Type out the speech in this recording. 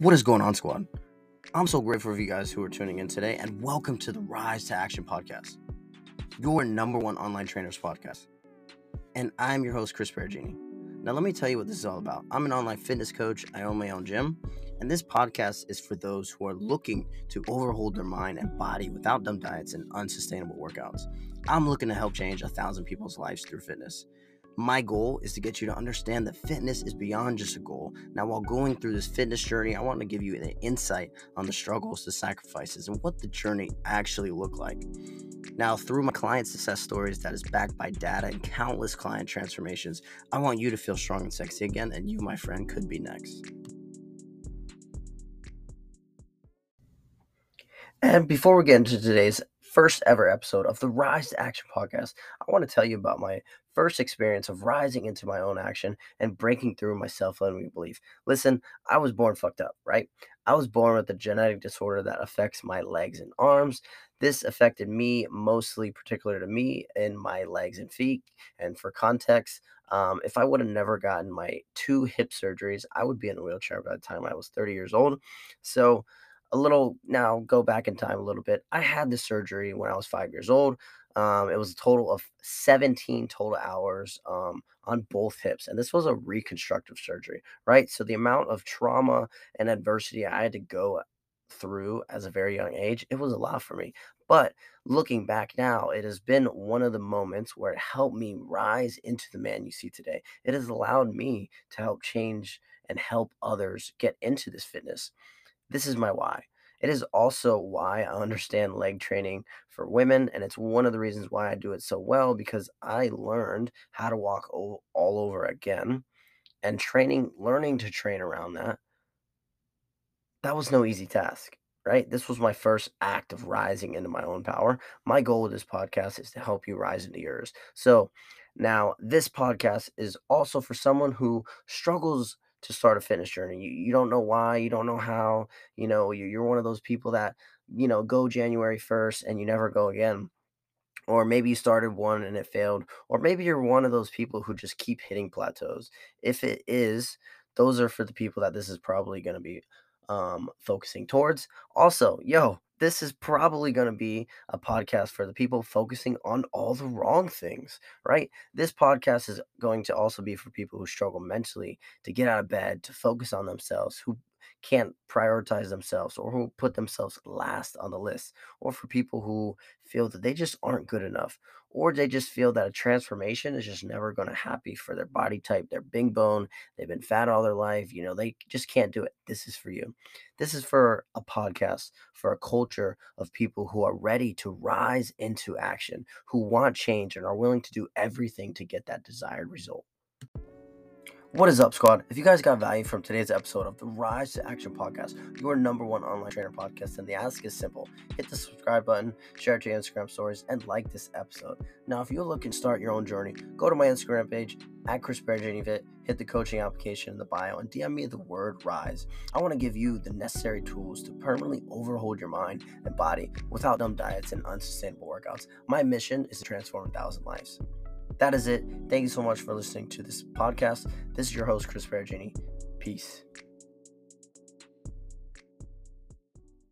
What is going on, squad? I'm so grateful for you guys who are tuning in today, and welcome to the Rise to Action podcast, your number one online trainers podcast. And I'm your host, Chris Peragine. Now, let me tell you what this is all about. I'm an online fitness coach, I own my own gym, and this podcast is for those who are looking to overhaul their mind and body without dumb diets and unsustainable workouts. I'm looking to help change a thousand people's lives through fitness. My goal is to get you to understand that fitness is beyond just a goal. Now, while going through this fitness journey, I want to give you an insight on the struggles, the sacrifices, and what the journey actually look like. Now, through my client success stories that is backed by data and countless client transformations, I want you to feel strong and sexy again, and you, my friend, could be next. And before we get into today's first ever episode of the Rise to Action podcast, I want to tell you about my first experience of rising into my own action and breaking through my self limiting belief. Listen, I was born fucked up, right? I was born with a genetic disorder that affects my legs and arms. This affected me mostly, particular to me, in my legs and feet. And for context, um, if I would have never gotten my two hip surgeries, I would be in a wheelchair by the time I was 30 years old. So, a little now go back in time a little bit. I had the surgery when I was five years old. Um, it was a total of 17 total hours um, on both hips. And this was a reconstructive surgery, right? So the amount of trauma and adversity I had to go through as a very young age, it was a lot for me. But looking back now, it has been one of the moments where it helped me rise into the man you see today. It has allowed me to help change and help others get into this fitness. This is my why. It is also why I understand leg training for women, and it's one of the reasons why I do it so well because I learned how to walk all over again and training, learning to train around that. That was no easy task, right? This was my first act of rising into my own power. My goal with this podcast is to help you rise into yours. So now, this podcast is also for someone who struggles to start a fitness journey. You, you don't know why, you don't know how, you know, you, you're one of those people that, you know, go January 1st and you never go again. Or maybe you started one and it failed. Or maybe you're one of those people who just keep hitting plateaus. If it is, those are for the people that this is probably going to be um, focusing towards. Also, yo, this is probably going to be a podcast for the people focusing on all the wrong things, right? This podcast is going to also be for people who struggle mentally to get out of bed, to focus on themselves, who can't prioritize themselves or who put themselves last on the list, or for people who feel that they just aren't good enough, or they just feel that a transformation is just never going to happen for their body type. They're big bone, they've been fat all their life, you know, they just can't do it. This is for you. This is for a podcast, for a culture of people who are ready to rise into action, who want change and are willing to do everything to get that desired result. What is up, squad? If you guys got value from today's episode of the Rise to Action podcast, your number one online trainer podcast, then the ask is simple hit the subscribe button, share it to your Instagram stories, and like this episode. Now, if you're looking to start your own journey, go to my Instagram page at Chris Fit, hit the coaching application in the bio, and DM me the word rise. I want to give you the necessary tools to permanently overhaul your mind and body without dumb diets and unsustainable workouts. My mission is to transform a thousand lives that is it. Thank you so much for listening to this podcast. This is your host, Chris Peragine. Peace.